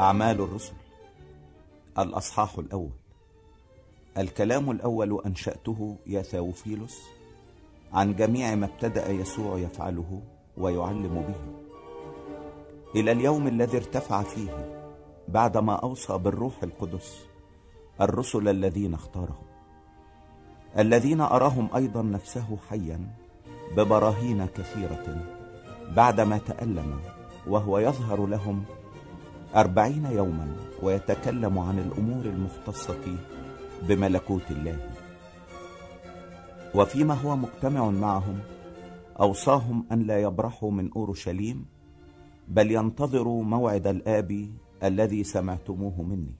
أعمال الرسل. الأصحاح الأول. الكلام الأول أنشأته يا ثاوفيلوس عن جميع ما ابتدأ يسوع يفعله ويعلم به. إلى اليوم الذي ارتفع فيه بعدما أوصى بالروح القدس الرسل الذين اختارهم الذين أراهم أيضا نفسه حيا ببراهين كثيرة بعدما تألم وهو يظهر لهم أربعين يوما ويتكلم عن الأمور المختصة بملكوت الله. وفيما هو مجتمع معهم أوصاهم أن لا يبرحوا من أورشليم بل ينتظروا موعد الآب الذي سمعتموه مني.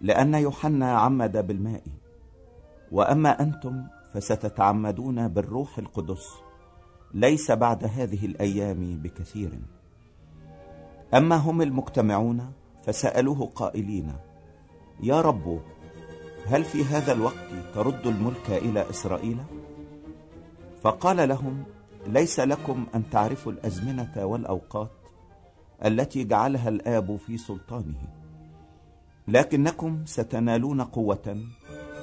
لأن يوحنا عمد بالماء وأما أنتم فستتعمدون بالروح القدس ليس بعد هذه الأيام بكثير. أما هم المجتمعون فسألوه قائلين يا رب هل في هذا الوقت ترد الملك إلى إسرائيل؟ فقال لهم ليس لكم أن تعرفوا الأزمنة والأوقات التي جعلها الآب في سلطانه لكنكم ستنالون قوة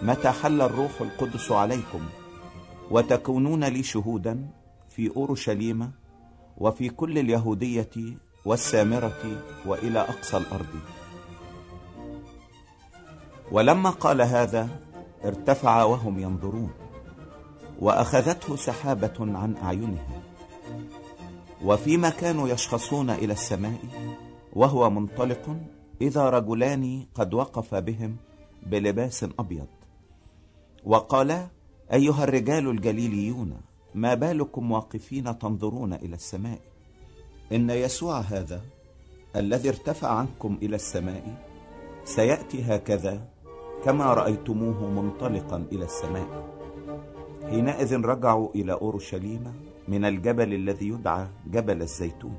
متى حل الروح القدس عليكم وتكونون لي شهودا في أورشليم وفي كل اليهودية والسامرة وإلى أقصى الأرض. ولما قال هذا ارتفع وهم ينظرون وأخذته سحابة عن أعينهم وفيما كانوا يشخصون إلى السماء وهو منطلق إذا رجلان قد وقف بهم بلباس أبيض. وقالا أيها الرجال الجليليون ما بالكم واقفين تنظرون إلى السماء؟ إن يسوع هذا الذي ارتفع عنكم إلى السماء سيأتي هكذا كما رأيتموه منطلقا إلى السماء. حينئذ رجعوا إلى أورشليم من الجبل الذي يدعى جبل الزيتون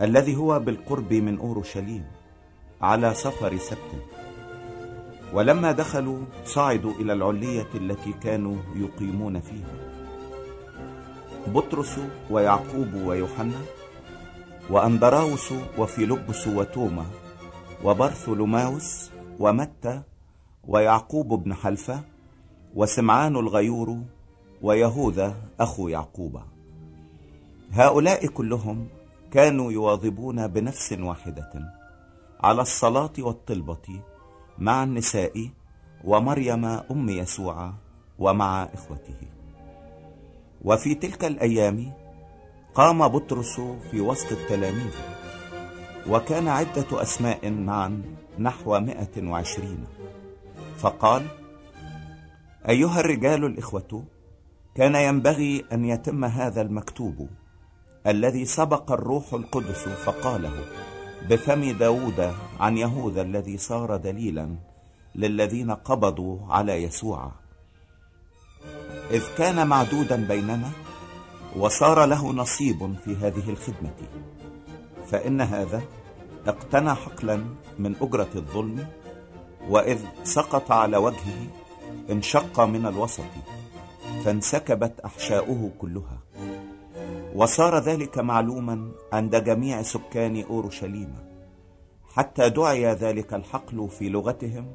الذي هو بالقرب من أورشليم على سفر سبت. ولما دخلوا صعدوا إلى العلية التي كانوا يقيمون فيها. بطرس ويعقوب ويوحنا وأندراوس وفيلبس وتوما وبرثلماوس ومتى ويعقوب بن حلفة وسمعان الغيور ويهوذا أخو يعقوب. هؤلاء كلهم كانوا يواظبون بنفس واحدة على الصلاة والطلبة مع النساء ومريم أم يسوع ومع إخوته. وفي تلك الأيام قام بطرس في وسط التلاميذ وكان عدة أسماء معا نحو مائة وعشرين. فقال أيها الرجال الإخوة كان ينبغي أن يتم هذا المكتوب الذي سبق الروح القدس فقاله بفم داود عن يهوذا الذي صار دليلا للذين قبضوا على يسوع. إذ كان معدودا بيننا وصار له نصيب في هذه الخدمة. فإن هذا اقتنى حقلا من أجرة الظلم وإذ سقط على وجهه انشق من الوسط فانسكبت أحشاؤه كلها. وصار ذلك معلوما عند جميع سكان أورشليم. حتى دعي ذلك الحقل في لغتهم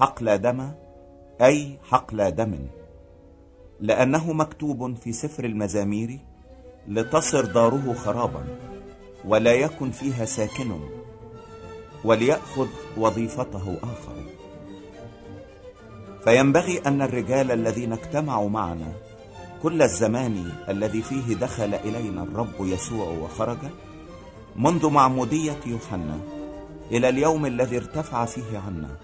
حقل دم أي حقل دم. لأنه مكتوب في سفر المزامير لتصر داره خرابا ولا يكن فيها ساكن وليأخذ وظيفته آخر. فينبغي أن الرجال الذين اجتمعوا معنا كل الزمان الذي فيه دخل إلينا الرب يسوع وخرج منذ معمودية يوحنا إلى اليوم الذي ارتفع فيه عنا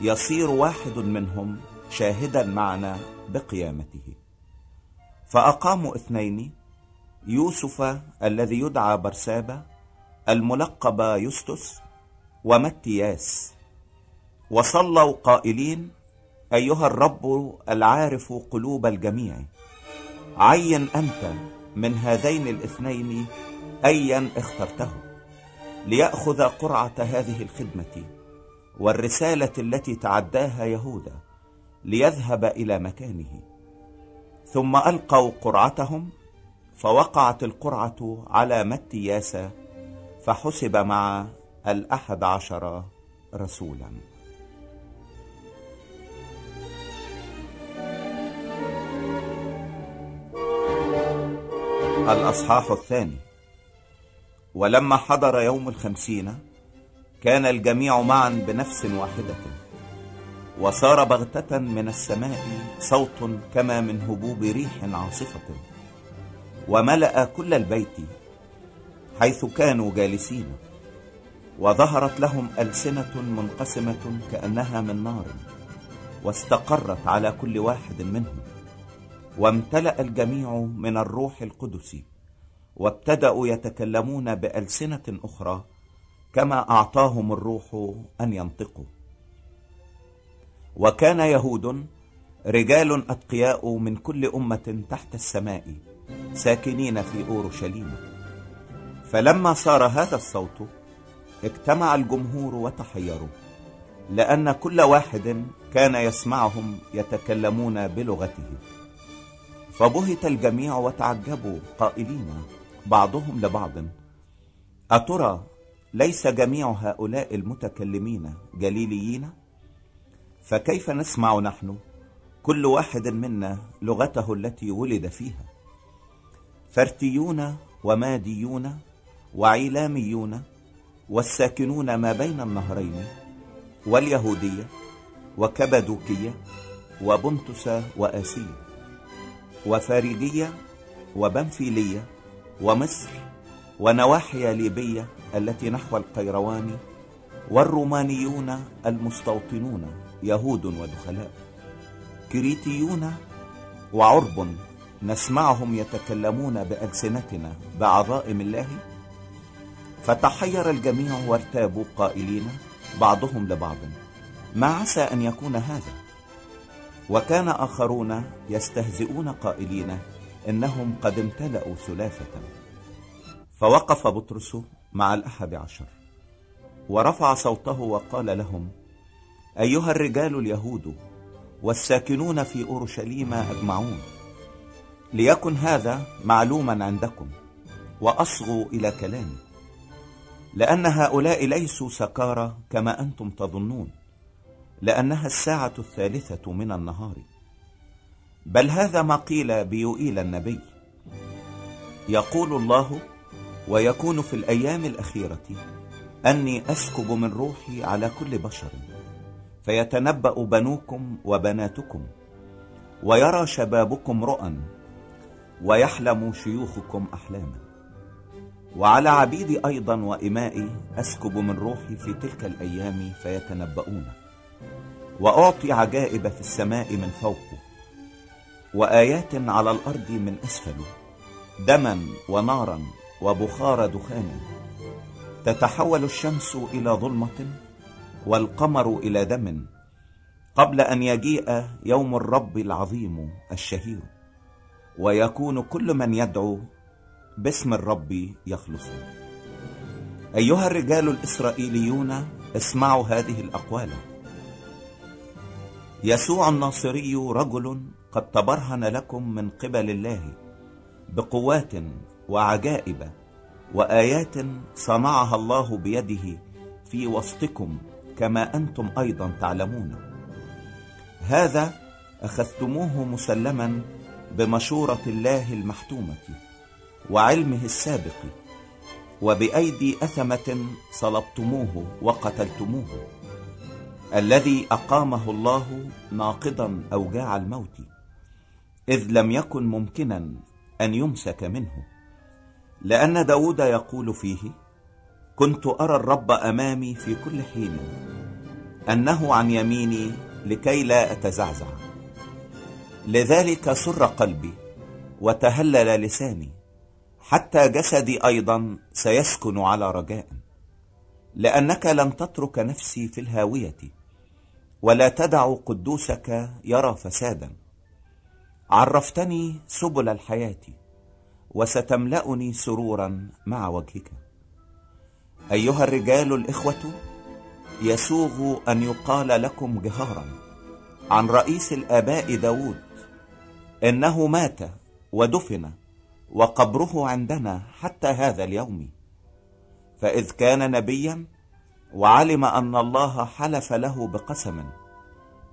يصير واحد منهم شاهدا معنا بقيامته. فأقاموا اثنين يوسف الذي يدعى برسابة الملقب يستس ومتياس. وصلوا قائلين أيها الرب العارف قلوب الجميع عين أنت من هذين الاثنين أيا اخترته ليأخذ قرعة هذه الخدمة والرسالة التي تعداها يهوذا. ليذهب إلى مكانه. ثم ألقوا قرعتهم فوقعت القرعة على متياس فحسب مع الأحد عشر رسولا. الأصحاح الثاني. ولما حضر يوم الخمسين كان الجميع معا بنفس واحدة. وصار بغتة من السماء صوت كما من هبوب ريح عاصفة. وملأ كل البيت حيث كانوا جالسين. وظهرت لهم ألسنة منقسمة كأنها من نار واستقرت على كل واحد منهم. وامتلأ الجميع من الروح القدس. وابتدأوا يتكلمون بألسنة أخرى كما أعطاهم الروح أن ينطقوا. وكان يهود رجال أتقياء من كل أمة تحت السماء ساكنين في أورشليم. فلما صار هذا الصوت اجتمع الجمهور وتحيروا لأن كل واحد كان يسمعهم يتكلمون بلغته. فبهت الجميع وتعجبوا قائلين بعضهم لبعض أترى ليس جميع هؤلاء المتكلمين جليليين؟ فكيف نسمع نحن؟ كل واحد منا لغته التي ولد فيها. فرتيون وماديون وعيلاميون والساكنون ما بين النهرين واليهودية وكبدوكية وبنتس وآسية وفاريدية وبنفيلية ومصر ونواحي ليبية التي نحو القيروان والرومانيون المستوطنون. يهود ودخلاء. كريتيون وعرب نسمعهم يتكلمون بألسنتنا بعظائم الله. فتحير الجميع وارتابوا قائلين بعضهم لبعض ما عسى أن يكون هذا؟ وكان آخرون يستهزئون قائلين إنهم قد امتلأوا ثلاثة. فوقف بطرس مع الأحد عشر ورفع صوته وقال لهم أيها الرجال اليهود والساكنون في أورشليم أجمعون ليكن هذا معلوما عندكم وأصغوا إلى كلامي لأن هؤلاء ليسوا سكارى كما أنتم تظنون لأنها الساعة الثالثة من النهار. بل هذا ما قيل بيوئيل النبي. يقول الله ويكون في الأيام الأخيرة أني أسكب من روحي على كل بشر. فيتنبأ بنوكم وبناتكم ويرى شبابكم رؤى ويحلم شيوخكم أحلاما. وعلى عبيدي أيضا وإمائي أسكب من روحي في تلك الأيام فيتنبؤون. وأعطي عجائب في السماء من فوق وآيات على الأرض من أسفل دما ونارا وبخار دخان. تتحول الشمس إلى ظلمة والقمر إلى دم قبل أن يجيء يوم الرب العظيم الشهير. ويكون كل من يدعو باسم الرب يخلص. أيها الرجال الإسرائيليون اسمعوا هذه الأقوال. يسوع الناصري رجل قد تبرهن لكم من قبل الله بقوات وعجائب وآيات صنعها الله بيده في وسطكم كما أنتم أيضا تعلمون. هذا أخذتموه مسلما بمشورة الله المحتومة وعلمه السابق وبأيدي أثمة صلبتموه وقتلتموه الذي أقامه الله ناقضا أوجاع الموت إذ لم يكن ممكنا أن يمسك منه لأن داود يقول فيه كنت أرى الرب أمامي في كل حين أنه عن يميني لكي لا أتزعزع. لذلك سر قلبي وتهلل لساني حتى جسدي أيضا سيسكن على رجاء. لأنك لن تترك نفسي في الهاوية ولا تدع قدوسك يرى فسادا. عرفتني سبل الحياة وستملأني سرورا مع وجهك. أيها الرجال الإخوة يسوغ أن يقال لكم جهارا عن رئيس الآباء داود إنه مات ودفن وقبره عندنا حتى هذا اليوم. فإذ كان نبيا وعلم أن الله حلف له بقسم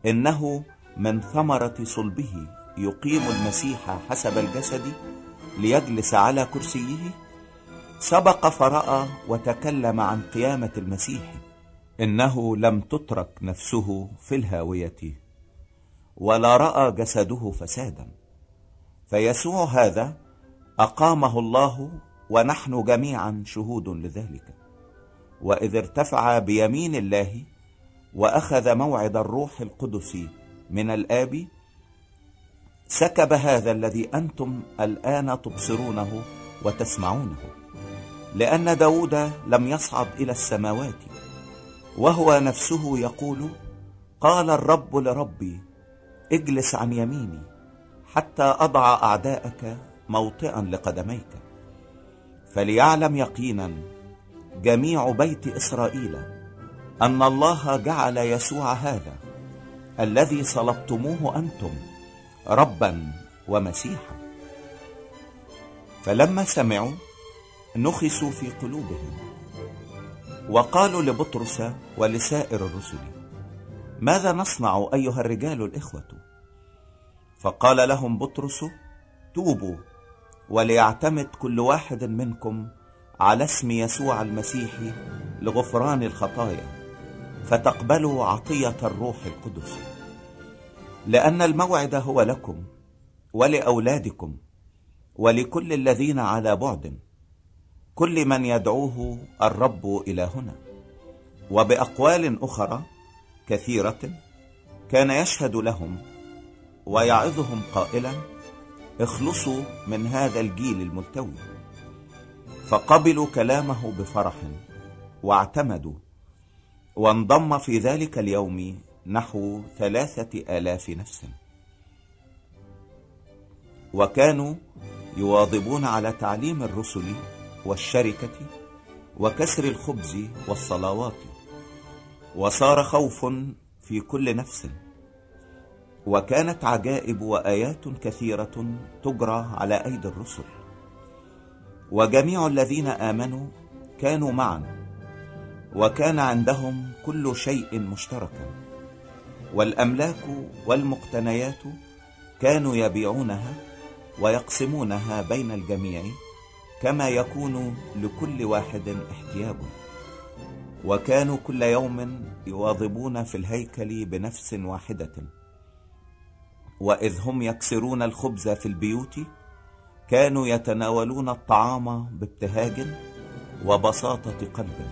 إنه من ثمرة صلبه يقيم المسيح حسب الجسد ليجلس على كرسيه سبق فرأى وتكلم عن قيامة المسيح. إنه لم تترك نفسه في الهاوية ولا رأى جسده فسادا. فيسوع هذا أقامه الله ونحن جميعا شهود لذلك. وإذ ارتفع بيمين الله وأخذ موعد الروح القدس من الآب سكب هذا الذي أنتم الآن تبصرونه وتسمعونه. لأن داود لم يصعد إلى السماوات وهو نفسه يقول قال الرب لربي اجلس عن يميني حتى أضع أعداءك موطئا لقدميك. فليعلم يقينا جميع بيت إسرائيل أن الله جعل يسوع هذا الذي صلبتموه أنتم ربا ومسيحا. فلما سمعوا نخسوا في قلوبهم وقالوا لبطرس ولسائر الرسل ماذا نصنع أيها الرجال الإخوة؟ فقال لهم بطرس توبوا وليعتمد كل واحد منكم على اسم يسوع المسيح لغفران الخطايا فتقبلوا عطية الروح القدس. لأن الموعد هو لكم ولأولادكم ولكل الذين على بعد كل من يدعوه الرب إلى هنا وبأقوال أخرى كثيرة كان يشهد لهم ويعظهم قائلا اخلصوا من هذا الجيل الملتوي. فقبلوا كلامه بفرح واعتمدوا وانضم في ذلك اليوم نحو ثلاثة آلاف نفس. وكانوا يواظبون على تعليم الرسل والشركة وكسر الخبز والصلوات وصار خوف في كل نفس وكانت عجائب وآيات كثيرة تجرى على أيدي الرسل. وجميع الذين آمنوا كانوا معا وكان عندهم كل شيء مشتركا. والأملاك والمقتنيات كانوا يبيعونها ويقسمونها بين الجميع. كما يكون لكل واحد احتياج وكانوا كل يوم يواظبون في الهيكل بنفس واحدة. وإذ هم يكسرون الخبز في البيوت كانوا يتناولون الطعام بابتهاج وبساطة قلب.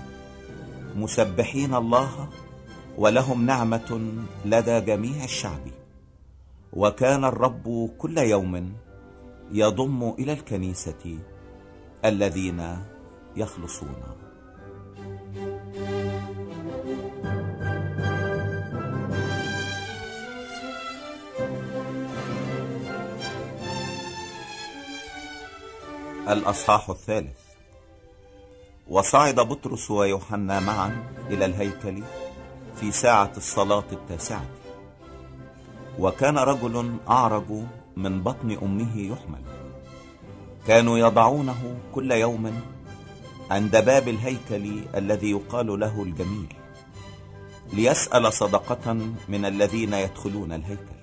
مسبحين الله ولهم نعمة لدى جميع الشعب. وكان الرب كل يوم يضم إلى الكنيسة الذين يخلصون. الأصحاح الثالث. وصعد بطرس ويوحنا معا إلى الهيكل في ساعة الصلاة التاسعة. وكان رجل أعرج من بطن أمه يحمل. كانوا يضعونه كل يوم عند باب الهيكل الذي يقال له الجميل ليسأل صدقة من الذين يدخلون الهيكل.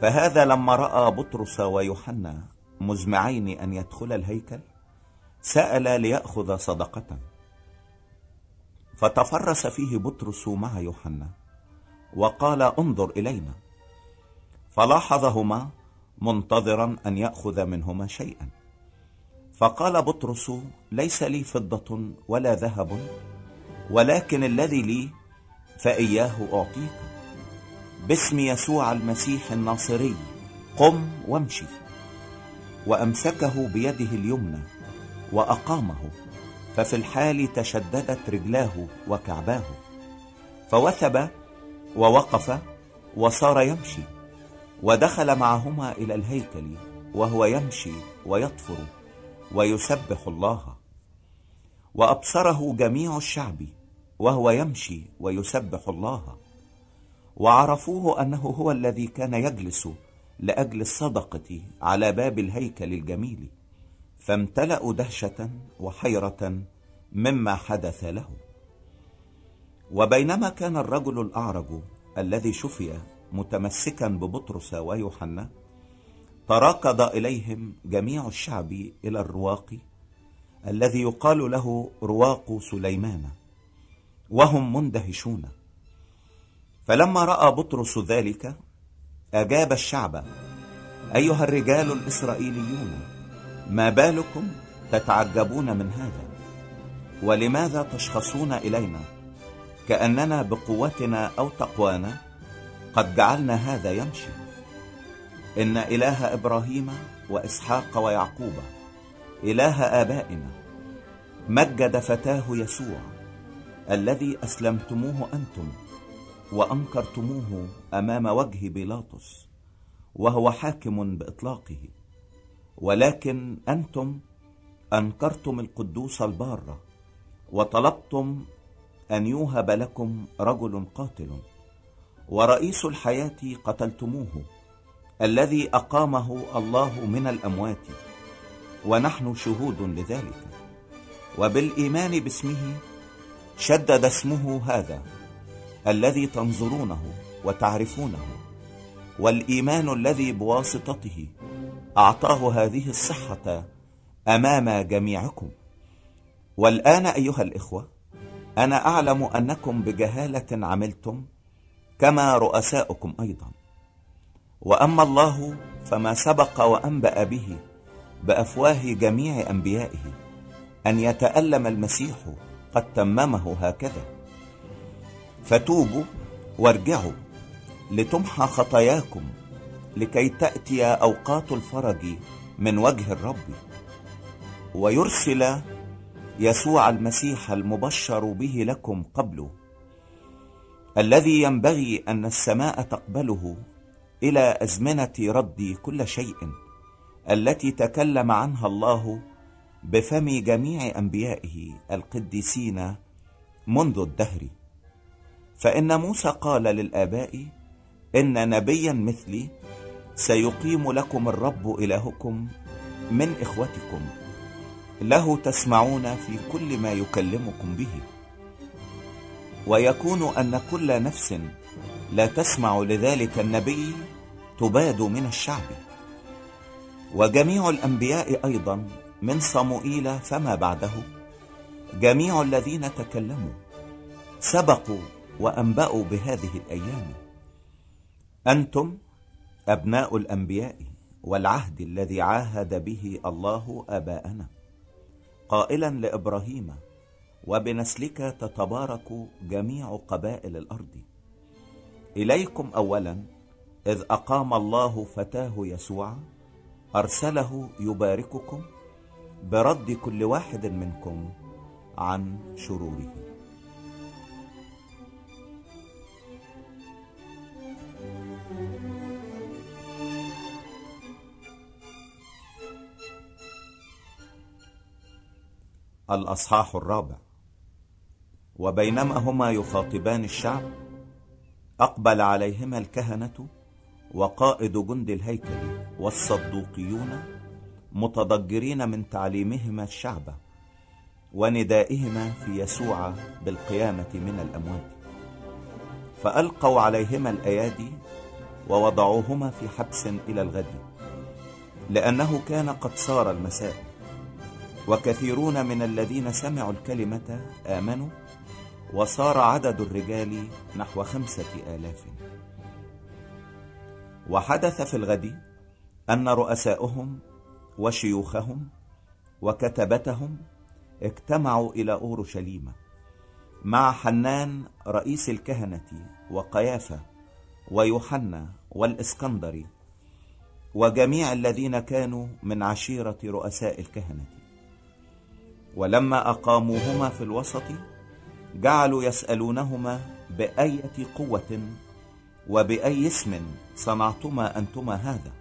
فهذا لما رأى بطرس ويوحنا مزمعين أن يدخل الهيكل سأل ليأخذ صدقة. فتفرس فيه بطرس مع يوحنا وقال انظر إلينا. فلاحظهما منتظرا أن يأخذ منهما شيئا. فقال بطرس ليس لي فضة ولا ذهب ولكن الذي لي فإياه أعطيك. باسم يسوع المسيح الناصري قم وامشي. وأمسكه بيده اليمنى وأقامه ففي الحال تشددت رجلاه وكعباه. فوثب ووقف وصار يمشي. ودخل معهما إلى الهيكل وهو يمشي ويطفر ويسبح الله. وأبصره جميع الشعب وهو يمشي ويسبح الله. وعرفوه أنه هو الذي كان يجلس لأجل الصدقة على باب الهيكل الجميل. فامتلأوا دهشة وحيرة مما حدث له. وبينما كان الرجل الأعرج الذي شفي متمسكا ببطرس ويوحنا تراكض إليهم جميع الشعب إلى الرواق الذي يقال له رواق سليمان وهم مندهشون. فلما رأى بطرس ذلك أجاب الشعب أيها الرجال الإسرائيليون ما بالكم تتعجبون من هذا؟ ولماذا تشخصون إلينا؟ كأننا بقوتنا أو تقوانا؟ قد جعلنا هذا يمشي. إن إله إبراهيم وإسحاق ويعقوب إله آبائنا مجد فتاه يسوع الذي أسلمتموه أنتم وأنكرتموه أمام وجه بيلاطس وهو حاكم بإطلاقه. ولكن أنتم أنكرتم القدوس البار وطلبتم أن يوهب لكم رجل قاتل. ورئيس الحياة قتلتموه الذي أقامه الله من الأموات ونحن شهود لذلك. وبالإيمان باسمه شدد اسمه هذا الذي تنظرونه وتعرفونه والإيمان الذي بواسطته أعطاه هذه الصحة أمام جميعكم. والآن أيها الإخوة أنا أعلم أنكم بجهالة عملتم كما رؤساؤكم أيضا. وأما الله فما سبق وأنبأ به بأفواه جميع أنبيائه أن يتألم المسيح قد تممه هكذا. فتوبوا وارجعوا لتمحى خطاياكم لكي تأتي أوقات الفرج من وجه الرب. ويرسل يسوع المسيح المبشر به لكم قبله. الذي ينبغي أن السماء تقبله إلى أزمنة رد كل شيء التي تكلم عنها الله بفم جميع أنبيائه القديسين منذ الدهر. فإن موسى قال للآباء إن نبيا مثلي سيقيم لكم الرب إلهكم من إخوتكم له تسمعون في كل ما يكلمكم به. ويكون أن كل نفس لا تسمع لذلك النبي تباد من الشعب. وجميع الأنبياء أيضا من صموئيل فما بعده. جميع الذين تكلموا سبقوا وأنبأوا بهذه الأيام. أنتم أبناء الأنبياء والعهد الذي عاهد به الله آباءنا. قائلا لإبراهيم وبنسلك تتبارك جميع قبائل الأرض. إليكم أولا إذ أقام الله فتاه يسوع أرسله يبارككم برد كل واحد منكم عن شروره. الأصحاح الرابع. وبينما هما يخاطبان الشعب أقبل عليهما الكهنة وقائد جند الهيكل والصدوقيون متضجرين من تعليمهما الشعب وندائهما في يسوع بالقيامة من الأموات. فألقوا عليهما الأيادي ووضعوهما في حبس إلى الغد لأنه كان قد صار المساء وكثيرون من الذين سمعوا الكلمة آمنوا وصار عدد الرجال نحو خمسة آلاف. وحدث في الغد أن رؤساؤهم وشيوخهم وكتبتهم اجتمعوا إلى أورشليم مع حنان رئيس الكهنة وقيافة ويوحنا والإسكندري وجميع الذين كانوا من عشيرة رؤساء الكهنة. ولما أقاموهما في الوسط جعلوا يسألونهما بأية قوة وبأي اسم صنعتما أنتما هذا؟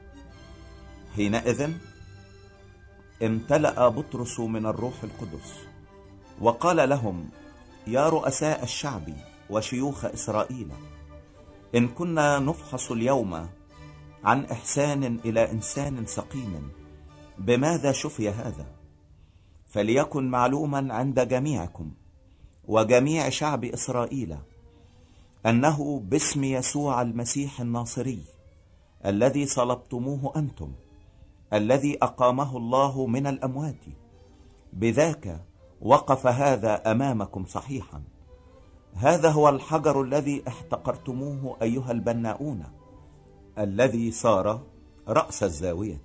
حينئذ امتلأ بطرس من الروح القدس وقال لهم يا رؤساء الشعب وشيوخ إسرائيل إن كنا نفحص اليوم عن إحسان إلى إنسان سقيم بماذا شفي هذا؟ فليكن معلوما عند جميعكم. وجميع شعب إسرائيل أنه باسم يسوع المسيح الناصري الذي صلبتموه أنتم الذي أقامه الله من الأموات. بذاك وقف هذا أمامكم صحيحا. هذا هو الحجر الذي احتقرتموه أيها البناؤون الذي صار رأس الزاوية.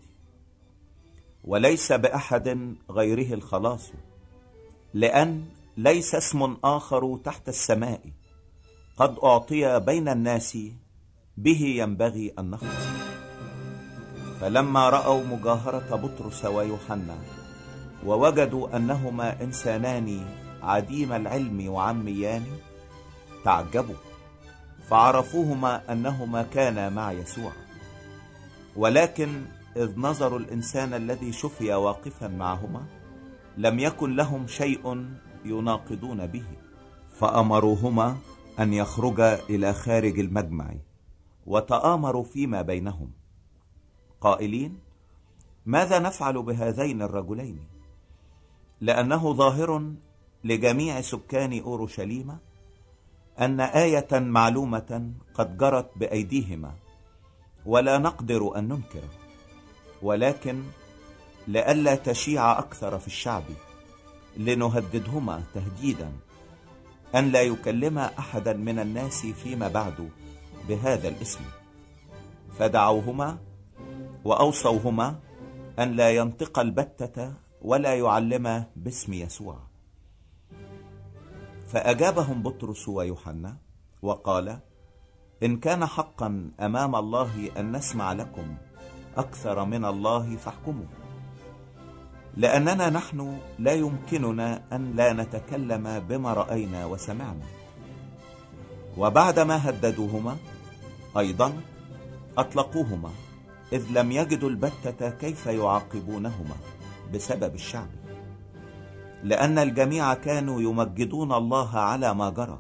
وليس بأحد غيره الخلاص لأن ليس اسم آخر تحت السماء. قد أعطي بين الناس به ينبغي أن نخلص فلما رأوا مجاهرة بطرس ويوحنا ووجدوا أنهما إنسانان عديم العلم وعميان تعجبوا فعرفوهما أنهما كانا مع يسوع. ولكن إذ نظروا الإنسان الذي شفي واقفا معهما لم يكن لهم شيء يناقضون به. فأمروهما أن يخرجا إلى خارج المجمع وتآمروا فيما بينهم. قائلين ماذا نفعل بهذين الرجلين؟ لأنه ظاهر لجميع سكان أورشليم أن آية معلومة قد جرت بأيديهما ولا نقدر أن ننكر ولكن لئلا تشيع أكثر في الشعب. لنهددهما تهديدا. أن لا يكلما أحدا من الناس فيما بعد بهذا الاسم. فدعوهما وأوصوهما أن لا ينطق البتة ولا يعلم باسم يسوع. فأجابهم بطرس ويوحنا وقال إن كان حقا أمام الله أن نسمع لكم أكثر من الله فاحكموا لأننا نحن لا يمكننا أن لا نتكلم بما رأينا وسمعنا. وبعدما هددوهما أيضا أطلقوهما إذ لم يجدوا البتة كيف يعاقبونهما بسبب الشعب. لأن الجميع كانوا يمجدون الله على ما جرى.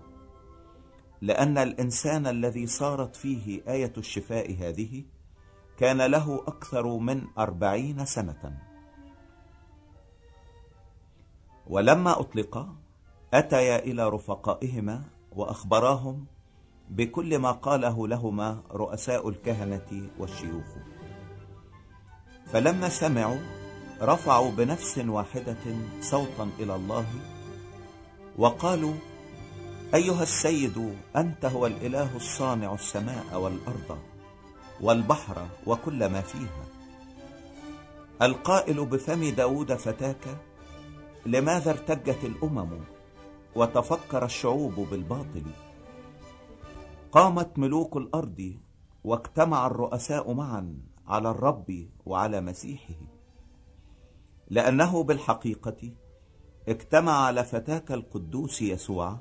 لأن الإنسان الذي صارت فيه آية الشفاء هذه كان له أكثر من أربعين سنة. ولما أطلق أتيا إلى رفقائهما وأخبراهم بكل ما قاله لهما رؤساء الكهنة والشيوخ. فلما سمعوا رفعوا بنفس واحدة صوتا إلى الله وقالوا أيها السيد أنت هو الإله الصانع السماء والأرض والبحر وكل ما فيها. القائل بفم داود فتاك لماذا ارتجت الأمم وتفكر الشعوب بالباطل؟ قامت ملوك الأرض واجتمع الرؤساء معا على الرب وعلى مسيحه. لأنه بالحقيقة اجتمع على فتاك القدوس يسوع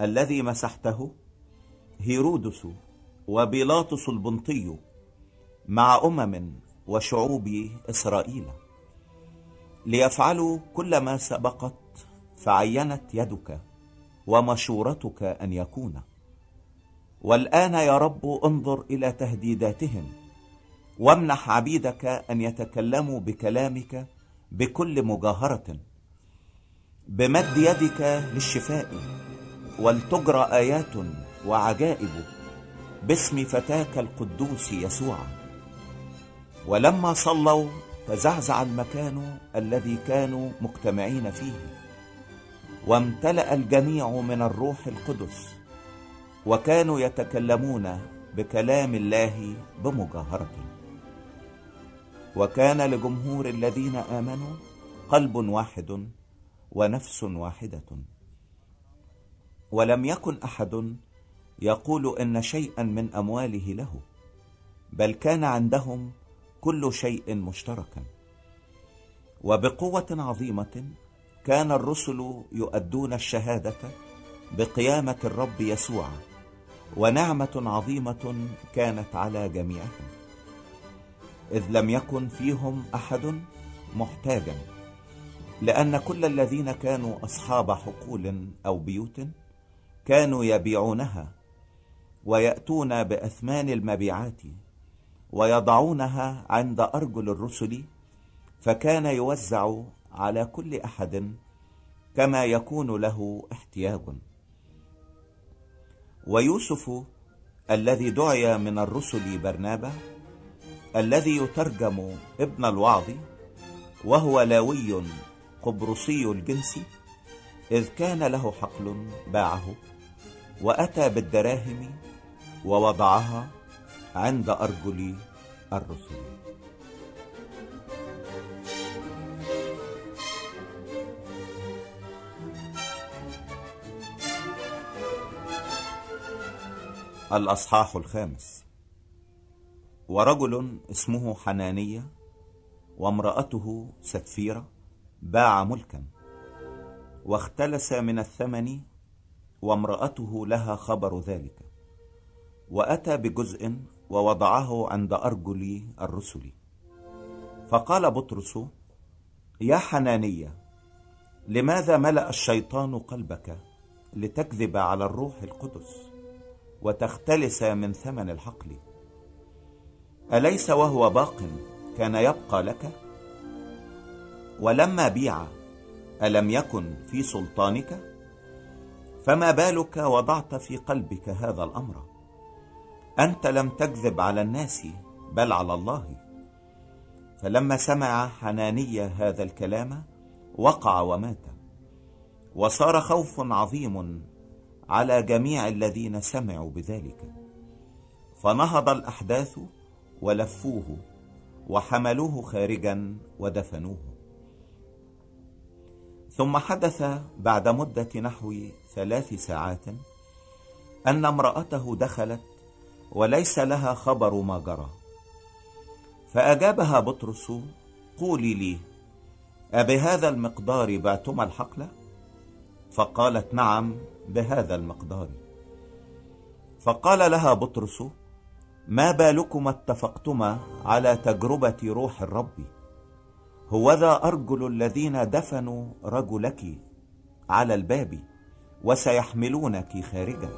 الذي مسحته هيرودس وبيلاطس البنطي مع أمم وشعوب إسرائيل. ليفعلوا كل ما سبقت فعينت يدك ومشورتك أن يكون. والآن يا رب انظر إلى تهديداتهم وامنح عبيدك أن يتكلموا بكلامك بكل مجاهرة بمد يدك للشفاء ولتجرى آيات وعجائب باسم فتاك القدوس يسوع. ولما صلوا تزعزع المكان الذي كانوا مجتمعين فيه وامتلأ الجميع من الروح القدس وكانوا يتكلمون بكلام الله بمجاهرة. وكان لجمهور الذين آمنوا قلب واحد ونفس واحدة. ولم يكن أحد يقول إن شيئا من أمواله له بل كان عندهم كل شيء مشتركا. وبقوة عظيمة كان الرسل يؤدون الشهادة بقيامة الرب يسوع ونعمة عظيمة كانت على جميعهم. إذ لم يكن فيهم أحد محتاجا لأن كل الذين كانوا أصحاب حقول أو بيوت كانوا يبيعونها ويأتون بأثمان المبيعات. ويضعونها عند أرجل الرسل فكان يوزع على كل أحد كما يكون له احتياج. ويوسف الذي دعي من الرسل برنابا الذي يترجم ابن الوعظ وهو لاوي قبرصي الجنس إذ كان له حقل باعه وأتى بالدراهم ووضعها عند أرجل الرسل الأصحاح الخامس. ورجل اسمه حنانية وامرأته سفيرة باع ملكا واختلس من الثمن وامرأته لها خبر ذلك وأتى بجزء ووضعه عند أرجل الرسل. فقال بطرس يا حنانية لماذا ملأ الشيطان قلبك لتكذب على الروح القدس وتختلس من ثمن الحقل؟ أليس وهو باق كان يبقى لك؟ ولما بيع ألم يكن في سلطانك؟ فما بالك وضعت في قلبك هذا الأمر؟ أنت لم تكذب على الناس بل على الله. فلما سمع حنانية هذا الكلام وقع ومات. وصار خوف عظيم على جميع الذين سمعوا بذلك. فنهض الأحداث ولفوه وحملوه خارجا ودفنوه. ثم حدث بعد مدة نحو ثلاث ساعات أن امرأته دخلت وليس لها خبر ما جرى. فأجابها بطرس قولي لي أبهذا المقدار بعتما الحقل؟ فقالت نعم بهذا المقدار. فقال لها بطرس ما بالكما اتفقتما على تجربة روح الرب؟ هوذا أرجل الذين دفنوا رجلك على الباب وسيحملونك خارجا.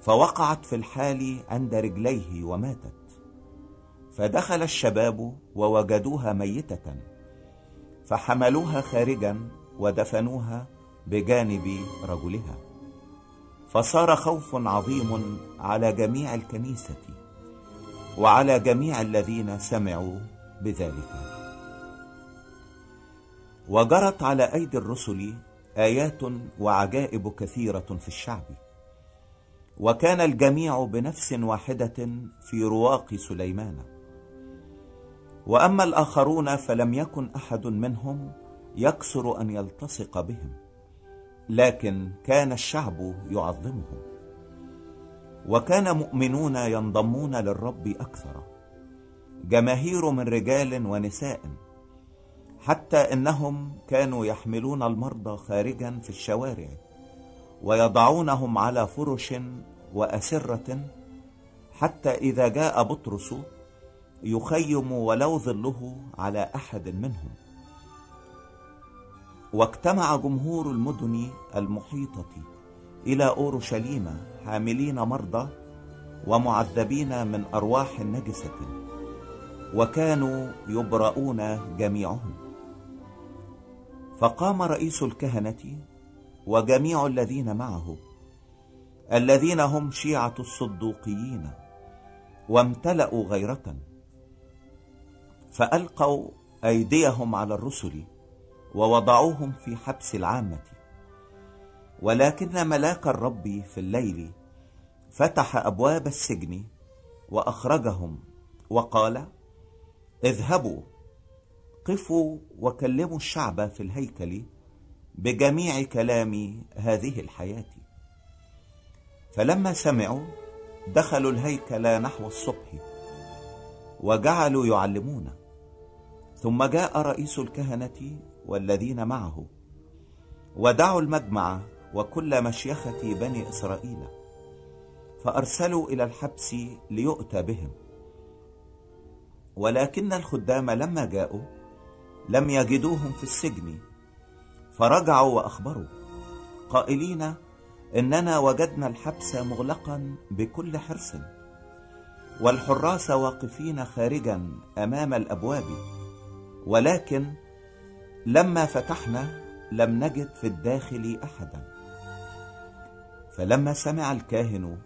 فوقعت في الحال عند رجليه وماتت. فدخل الشباب ووجدوها ميتة فحملوها خارجا ودفنوها بجانب رجلها. فصار خوف عظيم على جميع الكنيسة وعلى جميع الذين سمعوا بذلك. وجرت على أيدي الرسل آيات وعجائب كثيرة في الشعب. وكان الجميع بنفس واحدة في رواق سليمان. وأما الآخرون فلم يكن أحد منهم يكسر أن يلتصق بهم لكن كان الشعب يعظمهم. وكان مؤمنون ينضمون للرب أكثر. جماهير من رجال ونساء حتى إنهم كانوا يحملون المرضى خارجا في الشوارع. ويضعونهم على فرش وأسرة حتى إذا جاء بطرس يخيم ولو ظله على أحد منهم. واجتمع جمهور المدن المحيطة إلى أورشليم حاملين مرضى ومعذبين من أرواح نجسة وكانوا يبرؤون جميعهم. فقام رئيس الكهنة وجميع الذين معه الذين هم شيعة الصدوقيين وامتلأوا غيرة فألقوا أيديهم على الرسل ووضعوهم في حبس العامة. ولكن ملاك الرب في الليل فتح أبواب السجن وأخرجهم وقال اذهبوا قفوا وكلموا الشعب في الهيكل بجميع كلام هذه الحياة. فلما سمعوا دخلوا الهيكل نحو الصبح وجعلوا يعلمون. ثم جاء رئيس الكهنة والذين معه ودعوا المجمع وكل مشيخة بني إسرائيل فأرسلوا إلى الحبس ليؤتى بهم. ولكن الخدام لما جاءوا لم يجدوهم في السجن فرجعوا وأخبروا قائلين إننا وجدنا الحبس مغلقا بكل حرص والحراس واقفين خارجا أمام الأبواب ولكن لما فتحنا لم نجد في الداخل أحدا فلما سمع الكاهن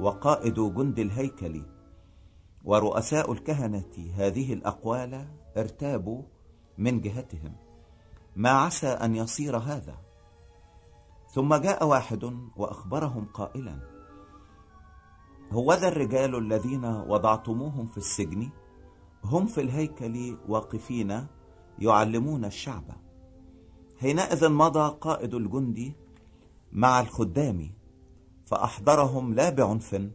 وقائد جند الهيكل ورؤساء الكهنة هذه الأقوال ارتابوا من جهتهم ما عسى أن يصير هذا. ثم جاء واحد وأخبرهم قائلا هوذا الرجال الذين وضعتموهم في السجن؟ هم في الهيكل واقفين يعلمون الشعب. حينئذ مضى قائد الجند مع الخدام فأحضرهم لا بعنف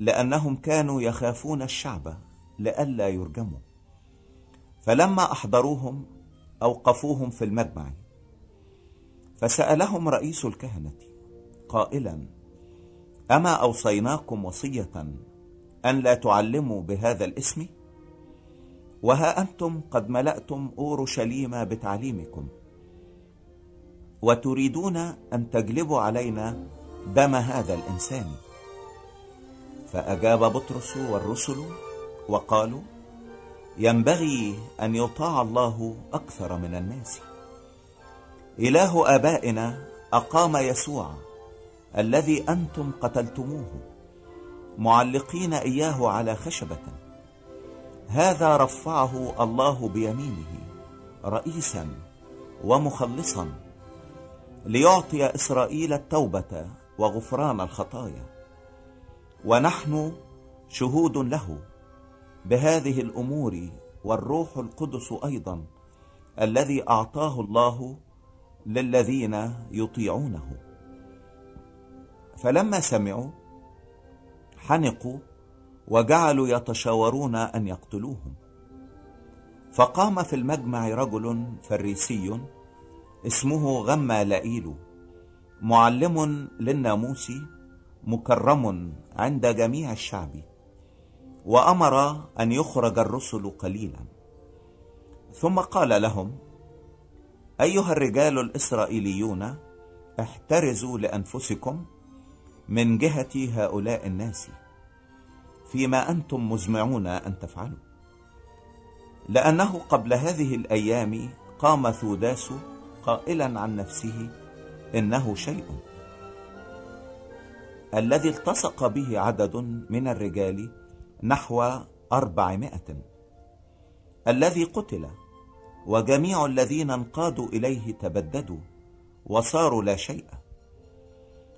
لأنهم كانوا يخافون الشعب لئلا يرجموا. فلما أحضروهم أوقفوهم في المجمع. فسألهم رئيس الكهنة قائلا أما أوصيناكم وصية أن لا تعلموا بهذا الاسم؟ وها أنتم قد ملأتم أورشليم بتعليمكم. وتريدون أن تجلبوا علينا دم هذا الإنسان. فأجاب بطرس والرسل وقالوا ينبغي أن يطاع الله أكثر من الناس. إله آبائنا أقام يسوع الذي أنتم قتلتموه معلقين إياه على خشبة. هذا رفعه الله بيمينه رئيسا ومخلصا ليعطي إسرائيل التوبة وغفران الخطايا. ونحن شهود له. بهذه الأمور والروح القدس أيضا الذي أعطاه الله للذين يطيعونه. فلما سمعوا حنقوا وجعلوا يتشاورون أن يقتلوهم. فقام في المجمع رجل فريسي اسمه غما لائيل معلم للناموس مكرم عند جميع الشعب. وأمر أن يخرج الرسل قليلا. ثم قال لهم أيها الرجال الإسرائيليون احترزوا لأنفسكم من جهة هؤلاء الناس فيما أنتم مزمعون أن تفعلوا. لأنه قبل هذه الأيام قام ثوداس قائلا عن نفسه إنه شيء. الذي التصق به عدد من الرجال نحو أربعمائة. الذي قتل وجميع الذين انقادوا إليه تبددوا وصاروا لا شيء.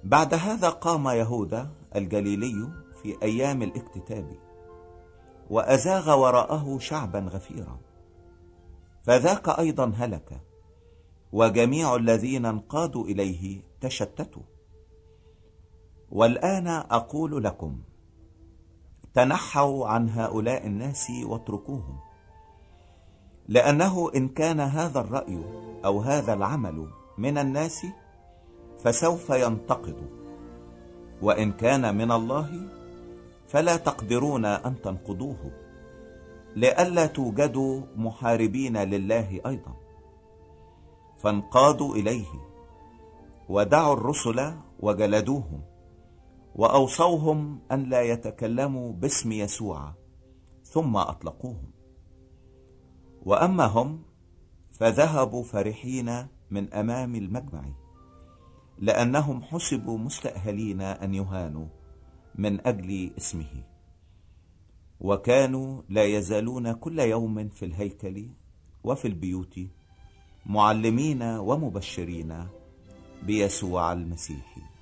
بعد هذا قام يهوذا الجليلي في أيام الاكتتاب وأزاغ وراءه شعبا غفيرا. فذاك أيضا هلك وجميع الذين انقادوا إليه تشتتوا. والآن أقول لكم تنحوا عن هؤلاء الناس واتركوهم. لأنه إن كان هذا الرأي أو هذا العمل من الناس فسوف ينتقد. وإن كان من الله فلا تقدرون أن تنقضوه لئلا توجدوا محاربين لله أيضا. فانقادوا إليه ودعوا الرسل وجلدوهم. وأوصوهم أن لا يتكلموا باسم يسوع ثم أطلقوهم. وأما هم فذهبوا فرحين من أمام المجمع لأنهم حسبوا مستأهلين أن يهانوا من أجل اسمه. وكانوا لا يزالون كل يوم في الهيكل وفي البيوت معلمين ومبشرين بيسوع المسيح.